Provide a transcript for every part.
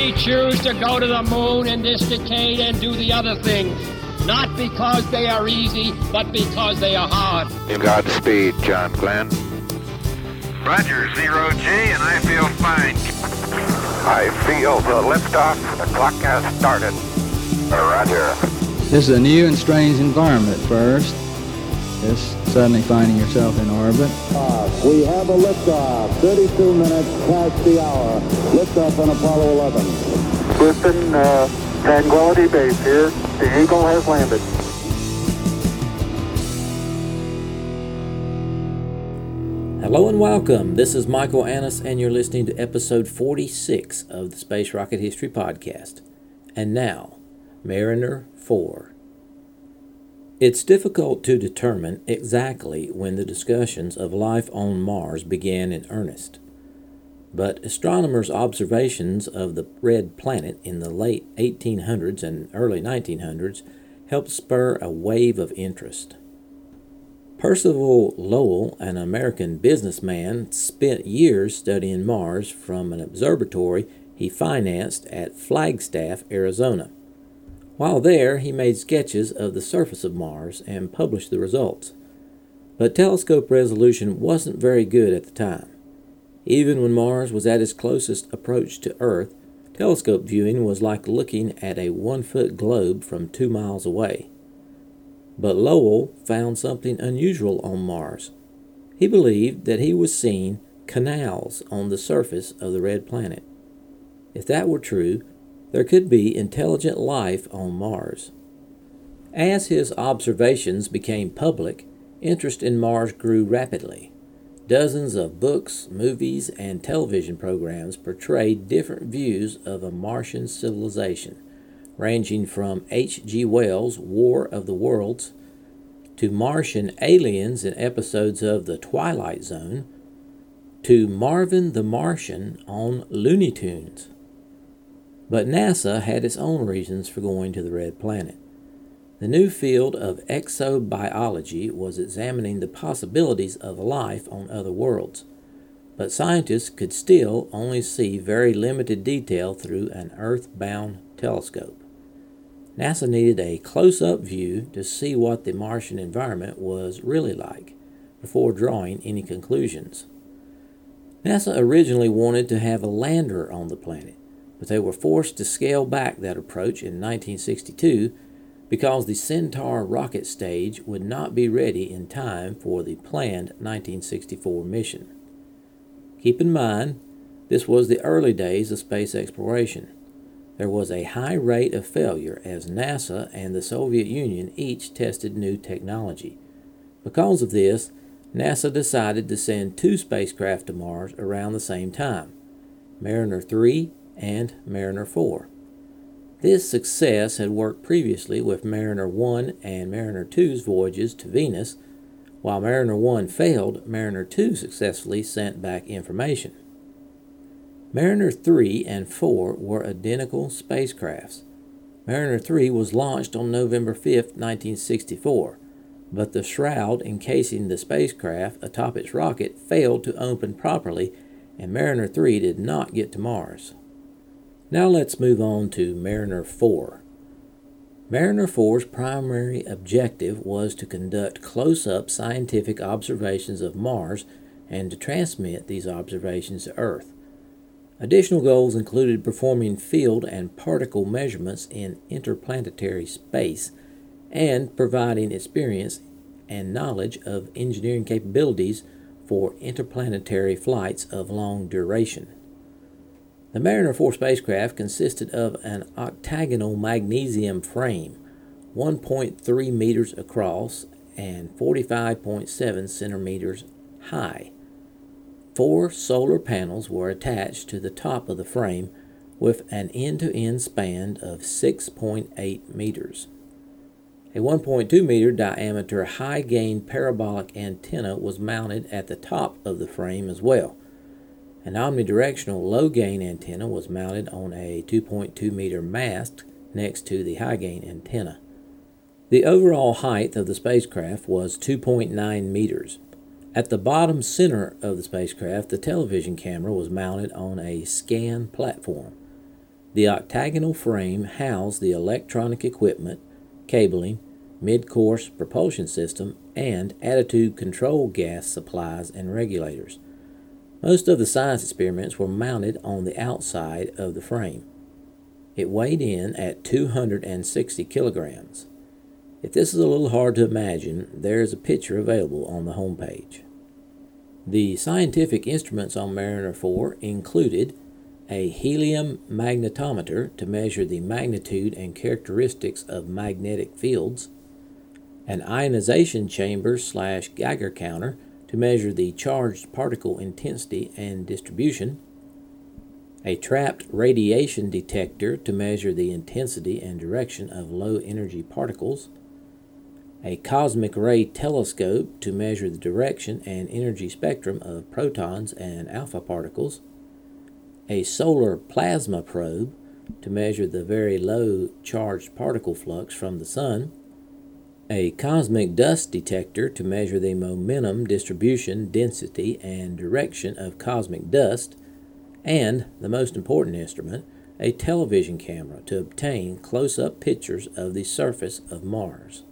We choose to go to the moon in this decade and do the other things. Not because they are easy, but because they are hard. Godspeed, John Glenn. Roger, zero G, and I feel fine. I feel the liftoff. The clock has started. Roger. This is a new and strange environment first. Just suddenly finding yourself in orbit. We have a liftoff, 32 minutes past the hour. Liftoff on Apollo 11. Houston, uh, Tranquility Base here. The Eagle has landed. Hello and welcome. This is Michael Annis, and you're listening to episode 46 of the Space Rocket History Podcast. And now, Mariner 4. It's difficult to determine exactly when the discussions of life on Mars began in earnest. But astronomers' observations of the red planet in the late 1800s and early 1900s helped spur a wave of interest. Percival Lowell, an American businessman, spent years studying Mars from an observatory he financed at Flagstaff, Arizona. While there, he made sketches of the surface of Mars and published the results. But telescope resolution wasn't very good at the time. Even when Mars was at its closest approach to Earth, telescope viewing was like looking at a one foot globe from two miles away. But Lowell found something unusual on Mars. He believed that he was seeing canals on the surface of the red planet. If that were true, there could be intelligent life on Mars. As his observations became public, interest in Mars grew rapidly. Dozens of books, movies, and television programs portrayed different views of a Martian civilization ranging from H.G. Wells' War of the Worlds to Martian aliens in episodes of The Twilight Zone to Marvin the Martian on Looney Tunes. But NASA had its own reasons for going to the red planet. The new field of exobiology was examining the possibilities of life on other worlds, but scientists could still only see very limited detail through an earth-bound telescope. NASA needed a close up view to see what the Martian environment was really like before drawing any conclusions. NASA originally wanted to have a lander on the planet, but they were forced to scale back that approach in 1962 because the Centaur rocket stage would not be ready in time for the planned 1964 mission. Keep in mind, this was the early days of space exploration there was a high rate of failure as NASA and the Soviet Union each tested new technology. Because of this, NASA decided to send two spacecraft to Mars around the same time Mariner 3 and Mariner 4. This success had worked previously with Mariner 1 and Mariner 2's voyages to Venus. While Mariner 1 failed, Mariner 2 successfully sent back information. Mariner 3 and 4 were identical spacecrafts. Mariner 3 was launched on November 5, 1964, but the shroud encasing the spacecraft atop its rocket failed to open properly, and Mariner 3 did not get to Mars. Now let's move on to Mariner 4. Mariner 4's primary objective was to conduct close up scientific observations of Mars and to transmit these observations to Earth. Additional goals included performing field and particle measurements in interplanetary space and providing experience and knowledge of engineering capabilities for interplanetary flights of long duration. The Mariner 4 spacecraft consisted of an octagonal magnesium frame, 1.3 meters across and 45.7 centimeters high. Four solar panels were attached to the top of the frame with an end to end span of 6.8 meters. A 1.2 meter diameter high gain parabolic antenna was mounted at the top of the frame as well. An omnidirectional low gain antenna was mounted on a 2.2 meter mast next to the high gain antenna. The overall height of the spacecraft was 2.9 meters. At the bottom center of the spacecraft, the television camera was mounted on a scan platform. The octagonal frame housed the electronic equipment, cabling, mid course propulsion system, and attitude control gas supplies and regulators. Most of the science experiments were mounted on the outside of the frame. It weighed in at 260 kilograms. If this is a little hard to imagine, there is a picture available on the homepage. The scientific instruments on Mariner 4 included a helium magnetometer to measure the magnitude and characteristics of magnetic fields, an ionization chamber slash Geiger counter to measure the charged particle intensity and distribution, a trapped radiation detector to measure the intensity and direction of low energy particles, a cosmic ray telescope to measure the direction and energy spectrum of protons and alpha particles, a solar plasma probe to measure the very low charged particle flux from the Sun, a cosmic dust detector to measure the momentum distribution, density, and direction of cosmic dust, and, the most important instrument, a television camera to obtain close up pictures of the surface of Mars.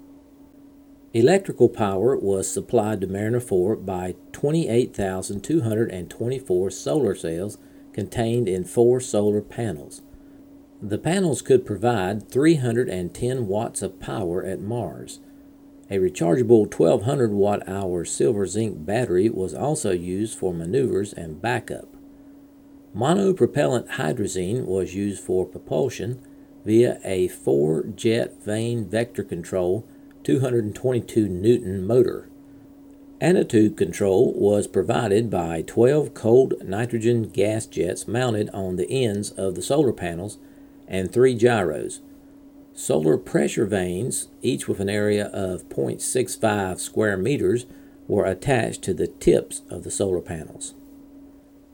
Electrical power was supplied to Mariner 4 by 28,224 solar cells contained in four solar panels. The panels could provide 310 watts of power at Mars. A rechargeable 1200 watt hour silver zinc battery was also used for maneuvers and backup. Monopropellant hydrazine was used for propulsion via a four jet vane vector control 222 Newton motor. Attitude control was provided by 12 cold nitrogen gas jets mounted on the ends of the solar panels and three gyros. Solar pressure vanes, each with an area of 0.65 square meters, were attached to the tips of the solar panels.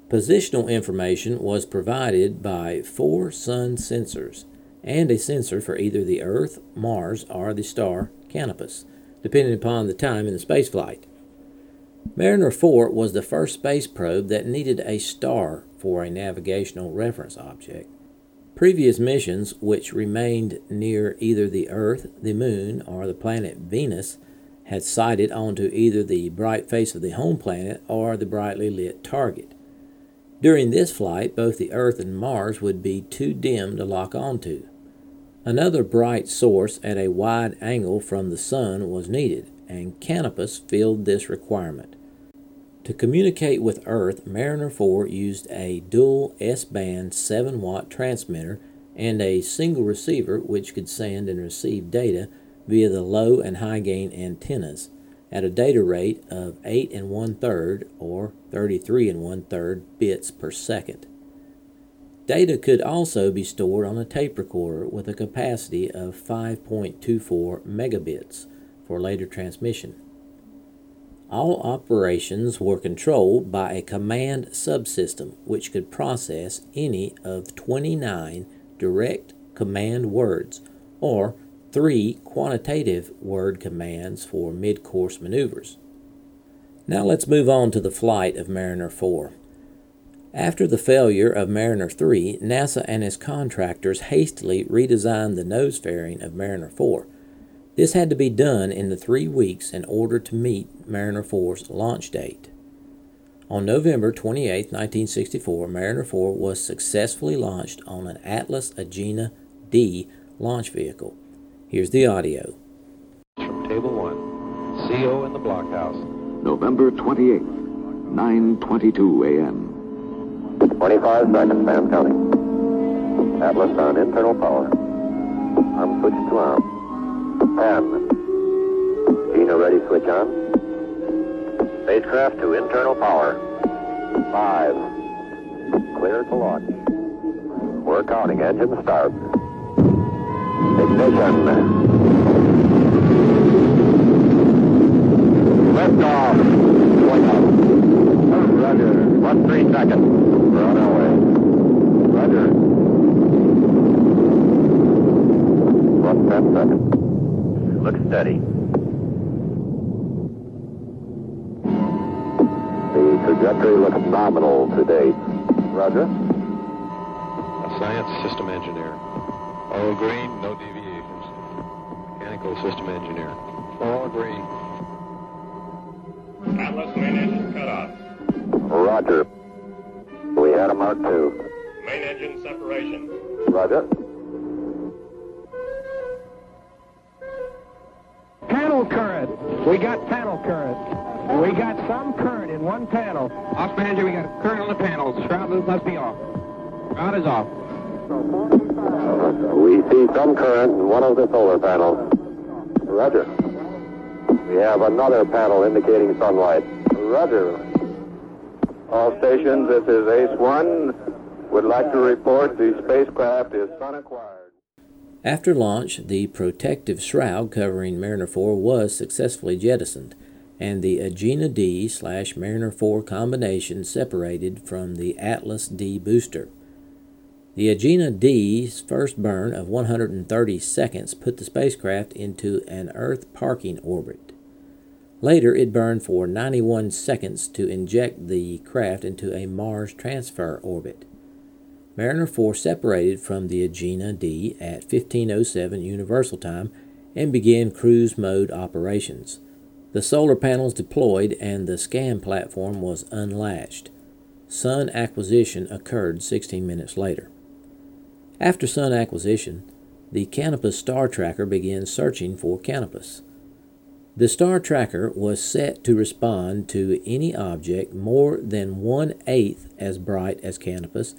Positional information was provided by four sun sensors and a sensor for either the Earth, Mars, or the star Canopus, depending upon the time in the spaceflight. Mariner 4 was the first space probe that needed a star for a navigational reference object. Previous missions, which remained near either the Earth, the Moon, or the planet Venus, had sighted onto either the bright face of the home planet or the brightly lit target. During this flight, both the Earth and Mars would be too dim to lock onto. Another bright source at a wide angle from the Sun was needed, and Canopus filled this requirement. To communicate with Earth, Mariner 4 used a dual S band 7 watt transmitter and a single receiver which could send and receive data via the low and high gain antennas at a data rate of 8 and 1 third or 33 and 1 third bits per second. Data could also be stored on a tape recorder with a capacity of 5.24 megabits for later transmission. All operations were controlled by a command subsystem which could process any of 29 direct command words or three quantitative word commands for mid course maneuvers. Now let's move on to the flight of Mariner 4. After the failure of Mariner 3, NASA and its contractors hastily redesigned the nose fairing of Mariner 4 this had to be done in the three weeks in order to meet Mariner 4's launch date. On November 28, 1964, Mariner 4 was successfully launched on an Atlas Agena D launch vehicle. Here's the audio. From Table 1, CO in the blockhouse. November 28, 9.22 a.m. 25 seconds, man, counting. Atlas on internal power. Arm switch to arm. 10. Gina ready, switch on. Spacecraft to internal power. 5. Clear to launch. We're counting. Engine start. Ignition. Liftoff. Up. Roger. One three seconds. We're on our way. Roger. One ten seconds. Look steady. The trajectory looks nominal to date. Roger. A science System Engineer. All green, no deviations. Mechanical System Engineer. All green. Atlas main engine cut off. Roger. We had a Mark two. Main engine separation. Roger. Current. We got some current in one panel. Off manager, we got current on the panels. Shroud loop must be off. Shroud is off. We see some current in one of the solar panels. Roger. We have another panel indicating sunlight. Roger. All stations, this is Ace One. Would like to report the spacecraft is sun acquired. After launch, the protective shroud covering Mariner 4 was successfully jettisoned, and the Agena D slash Mariner 4 combination separated from the Atlas D booster. The Agena D's first burn of 130 seconds put the spacecraft into an Earth parking orbit. Later, it burned for 91 seconds to inject the craft into a Mars transfer orbit. Mariner 4 separated from the Agena D at 1507 Universal Time and began cruise mode operations. The solar panels deployed and the scan platform was unlatched. Sun acquisition occurred 16 minutes later. After Sun acquisition, the Canopus star tracker began searching for Canopus. The star tracker was set to respond to any object more than one eighth as bright as Canopus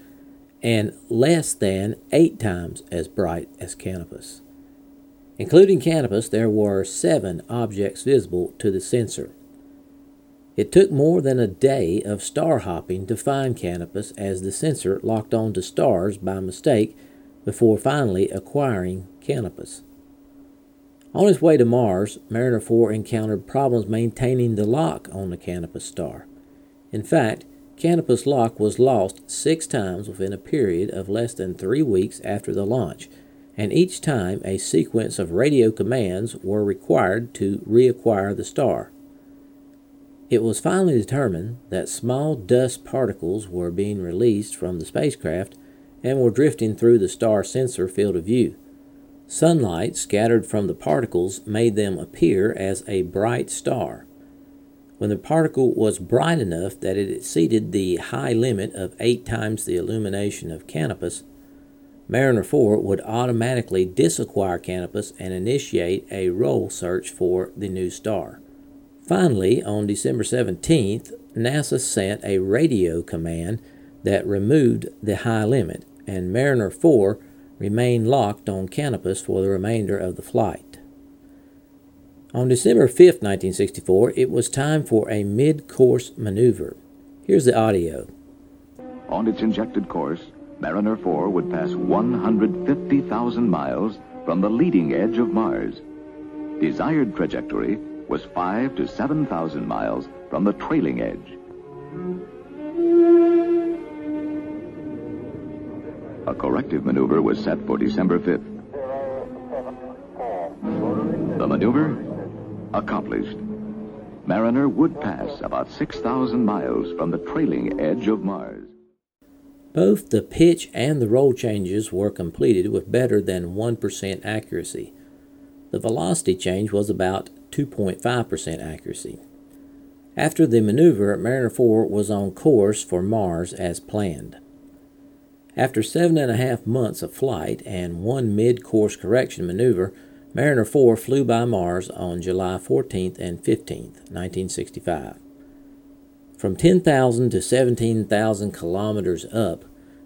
and less than eight times as bright as Canopus. Including Canopus, there were seven objects visible to the sensor. It took more than a day of star hopping to find Canopus as the sensor locked onto stars by mistake before finally acquiring Canopus. On its way to Mars, Mariner 4 encountered problems maintaining the lock on the Canopus star. In fact, Canopus lock was lost six times within a period of less than three weeks after the launch, and each time a sequence of radio commands were required to reacquire the star. It was finally determined that small dust particles were being released from the spacecraft and were drifting through the star sensor field of view. Sunlight scattered from the particles made them appear as a bright star. When the particle was bright enough that it exceeded the high limit of eight times the illumination of Canopus, Mariner 4 would automatically disacquire Canopus and initiate a roll search for the new star. Finally, on December 17th, NASA sent a radio command that removed the high limit, and Mariner 4 remained locked on Canopus for the remainder of the flight. On December 5, 1964, it was time for a mid course maneuver. Here's the audio. On its injected course, Mariner 4 would pass 150,000 miles from the leading edge of Mars. Desired trajectory was 5 to 7,000 miles from the trailing edge. A corrective maneuver was set for December 5th. The maneuver accomplished. Mariner would pass about 6,000 miles from the trailing edge of Mars. Both the pitch and the roll changes were completed with better than 1% accuracy. The velocity change was about 2.5% accuracy. After the maneuver, Mariner 4 was on course for Mars as planned. After seven and a half months of flight and one mid course correction maneuver, Mariner 4 flew by Mars on July 14th and 15th, 1965. From 10,000 to 17,000 kilometers up,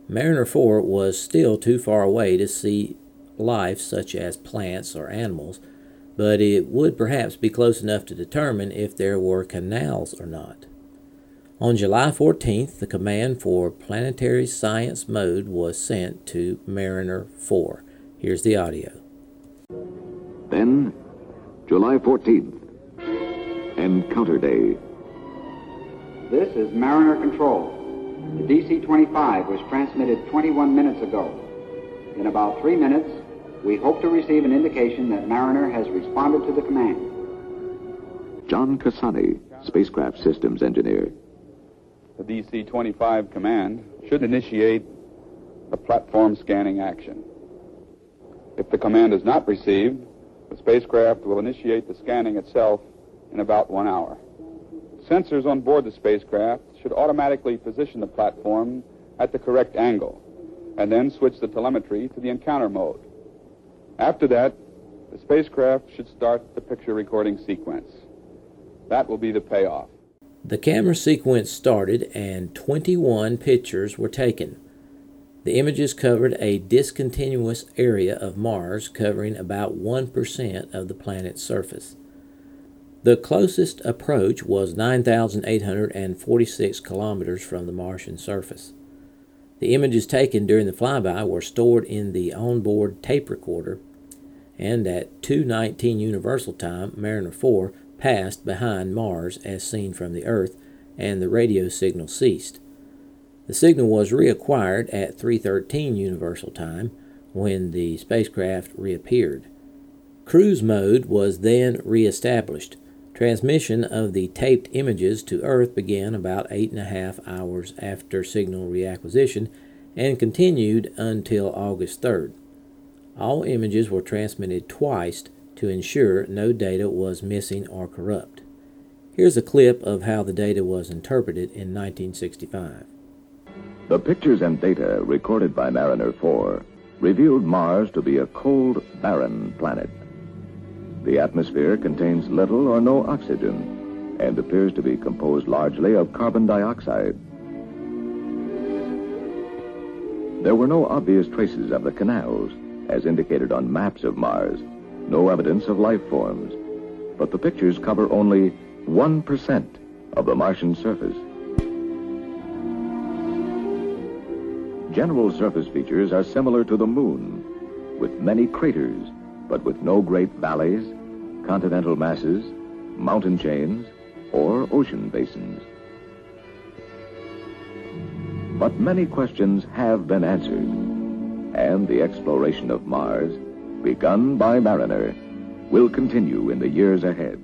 Mariner 4 was still too far away to see life such as plants or animals, but it would perhaps be close enough to determine if there were canals or not. On July 14th, the command for planetary science mode was sent to Mariner 4. Here's the audio. Then, July 14th, Encounter Day. This is Mariner Control. The DC 25 was transmitted 21 minutes ago. In about three minutes, we hope to receive an indication that Mariner has responded to the command. John Casani, Spacecraft Systems Engineer. The DC 25 command should initiate a platform scanning action. If the command is not received, the spacecraft will initiate the scanning itself in about one hour. Sensors on board the spacecraft should automatically position the platform at the correct angle and then switch the telemetry to the encounter mode. After that, the spacecraft should start the picture recording sequence. That will be the payoff. The camera sequence started and 21 pictures were taken. The images covered a discontinuous area of Mars covering about 1% of the planet's surface. The closest approach was 9,846 kilometers from the Martian surface. The images taken during the flyby were stored in the onboard tape recorder, and at 2:19 Universal Time, Mariner 4 passed behind Mars as seen from the Earth, and the radio signal ceased. The signal was reacquired at 3:13 Universal Time when the spacecraft reappeared. Cruise mode was then reestablished. Transmission of the taped images to Earth began about eight and a half hours after signal reacquisition and continued until August 3rd. All images were transmitted twice to ensure no data was missing or corrupt. Here's a clip of how the data was interpreted in 1965. The pictures and data recorded by Mariner 4 revealed Mars to be a cold, barren planet. The atmosphere contains little or no oxygen and appears to be composed largely of carbon dioxide. There were no obvious traces of the canals, as indicated on maps of Mars, no evidence of life forms. But the pictures cover only 1% of the Martian surface. General surface features are similar to the moon, with many craters, but with no great valleys, continental masses, mountain chains, or ocean basins. But many questions have been answered, and the exploration of Mars, begun by Mariner, will continue in the years ahead.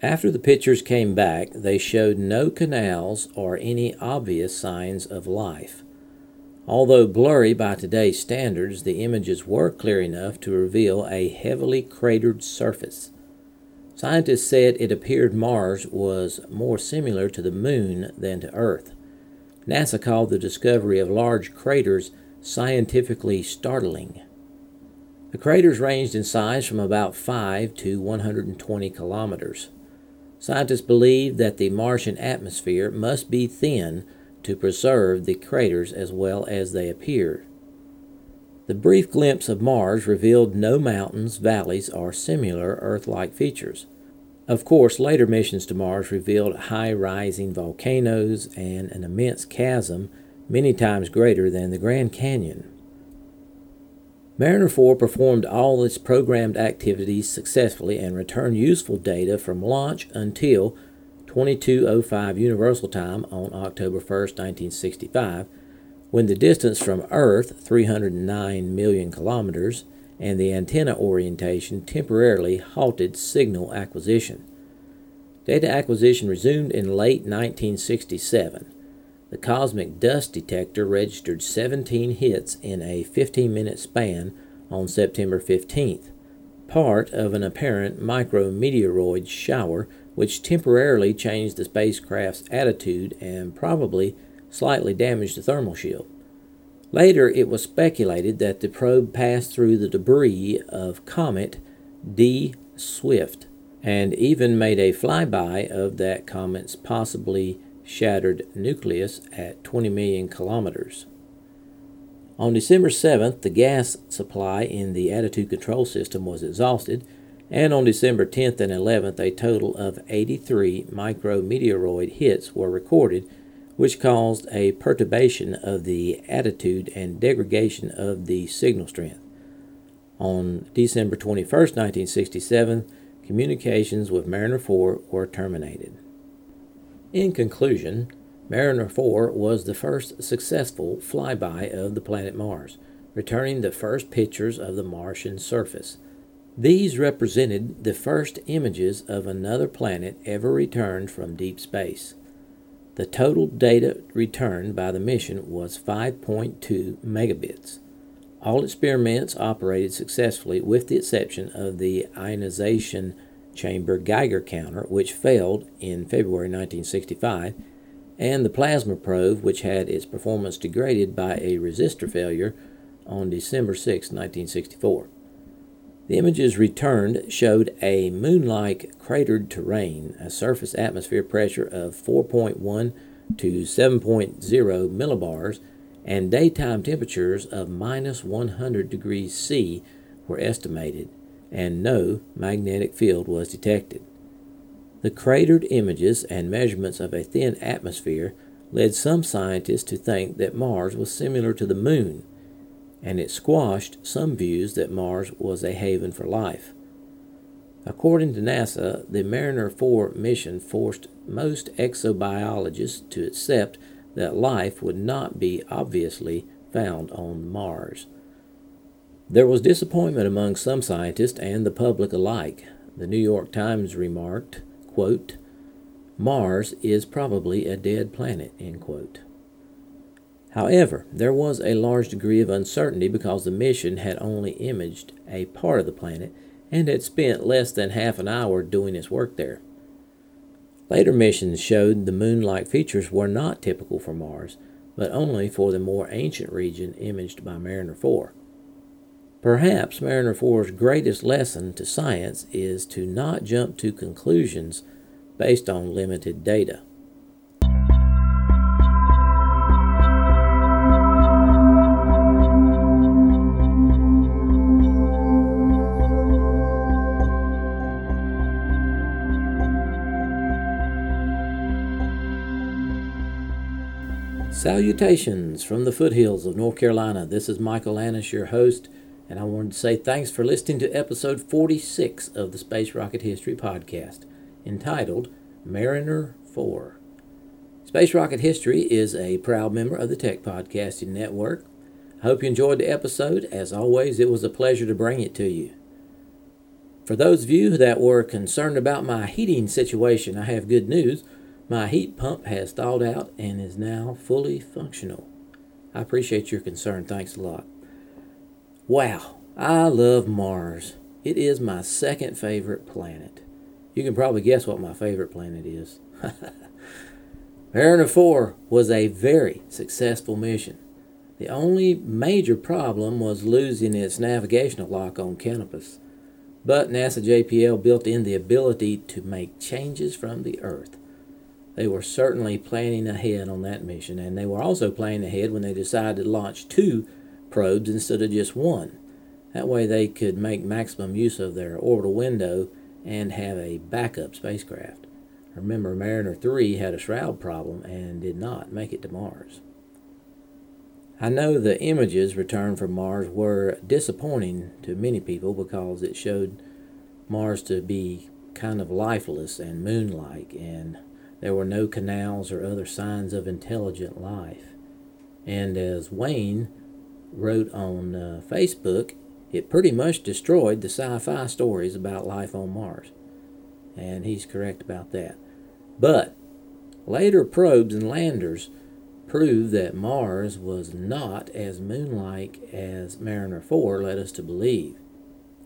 After the pictures came back, they showed no canals or any obvious signs of life. Although blurry by today's standards, the images were clear enough to reveal a heavily cratered surface. Scientists said it appeared Mars was more similar to the Moon than to Earth. NASA called the discovery of large craters scientifically startling. The craters ranged in size from about 5 to 120 kilometers. Scientists believe that the Martian atmosphere must be thin to preserve the craters as well as they appeared. The brief glimpse of Mars revealed no mountains, valleys, or similar Earth like features. Of course, later missions to Mars revealed high rising volcanoes and an immense chasm many times greater than the Grand Canyon. Mariner 4 performed all its programmed activities successfully and returned useful data from launch until 2205 Universal Time on October 1, 1965, when the distance from Earth, 309 million kilometers, and the antenna orientation temporarily halted signal acquisition. Data acquisition resumed in late 1967. The cosmic dust detector registered 17 hits in a 15 minute span on September 15th, part of an apparent micrometeoroid shower which temporarily changed the spacecraft's attitude and probably slightly damaged the thermal shield. Later, it was speculated that the probe passed through the debris of comet D Swift and even made a flyby of that comet's possibly shattered nucleus at 20 million kilometers. On December 7th, the gas supply in the attitude control system was exhausted, and on December 10th and 11th, a total of 83 micrometeoroid hits were recorded, which caused a perturbation of the attitude and degradation of the signal strength. On December 21st, 1967, communications with Mariner 4 were terminated. In conclusion, Mariner 4 was the first successful flyby of the planet Mars, returning the first pictures of the Martian surface. These represented the first images of another planet ever returned from deep space. The total data returned by the mission was 5.2 megabits. All experiments operated successfully with the exception of the ionization chamber Geiger counter, which failed in February 1965, and the plasma probe, which had its performance degraded by a resistor failure on December 6, 1964. The images returned showed a moon like cratered terrain, a surface atmosphere pressure of 4.1 to 7.0 millibars, and daytime temperatures of minus 100 degrees C were estimated, and no magnetic field was detected. The cratered images and measurements of a thin atmosphere led some scientists to think that Mars was similar to the Moon, and it squashed some views that Mars was a haven for life. According to NASA, the Mariner 4 mission forced most exobiologists to accept that life would not be obviously found on Mars. There was disappointment among some scientists and the public alike. The New York Times remarked, quote, Mars is probably a dead planet, end quote. However, there was a large degree of uncertainty because the mission had only imaged a part of the planet and had spent less than half an hour doing its work there. Later missions showed the moon like features were not typical for Mars, but only for the more ancient region imaged by Mariner 4. Perhaps Mariner 4's greatest lesson to science is to not jump to conclusions based on limited data. Salutations from the foothills of North Carolina. This is Michael Annis, your host, and I wanted to say thanks for listening to episode 46 of the Space Rocket History Podcast, entitled Mariner 4. Space Rocket History is a proud member of the Tech Podcasting Network. I hope you enjoyed the episode. As always, it was a pleasure to bring it to you. For those of you that were concerned about my heating situation, I have good news. My heat pump has thawed out and is now fully functional. I appreciate your concern. Thanks a lot. Wow, I love Mars. It is my second favorite planet. You can probably guess what my favorite planet is. Mariner 4 was a very successful mission. The only major problem was losing its navigational lock on Canopus. But NASA JPL built in the ability to make changes from the Earth. They were certainly planning ahead on that mission, and they were also planning ahead when they decided to launch two probes instead of just one. That way they could make maximum use of their orbital window and have a backup spacecraft. Remember, Mariner 3 had a shroud problem and did not make it to Mars. I know the images returned from Mars were disappointing to many people because it showed Mars to be kind of lifeless and moon like, and there were no canals or other signs of intelligent life. And as Wayne wrote on uh, Facebook, it pretty much destroyed the sci fi stories about life on Mars. And he's correct about that. But later probes and landers proved that Mars was not as moon like as Mariner 4 led us to believe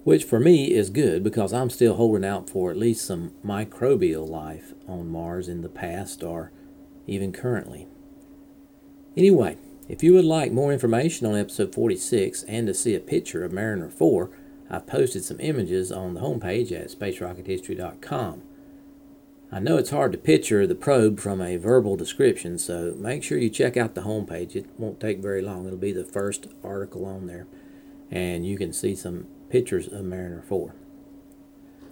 which for me is good because I'm still holding out for at least some microbial life on Mars in the past or even currently. Anyway, if you would like more information on episode 46 and to see a picture of Mariner 4, I've posted some images on the homepage at spacerockethistory.com. I know it's hard to picture the probe from a verbal description, so make sure you check out the homepage. It won't take very long. It'll be the first article on there, and you can see some pictures of Mariner 4.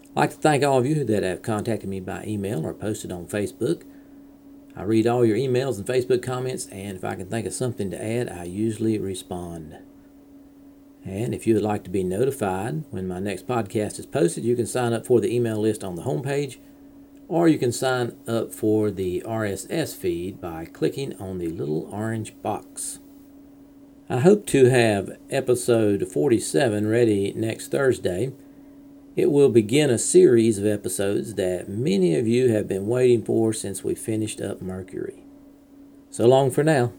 I'd like to thank all of you that have contacted me by email or posted on Facebook. I read all your emails and Facebook comments, and if I can think of something to add, I usually respond. And if you would like to be notified when my next podcast is posted, you can sign up for the email list on the homepage, or you can sign up for the RSS feed by clicking on the little orange box. I hope to have episode 47 ready next Thursday. It will begin a series of episodes that many of you have been waiting for since we finished up Mercury. So long for now.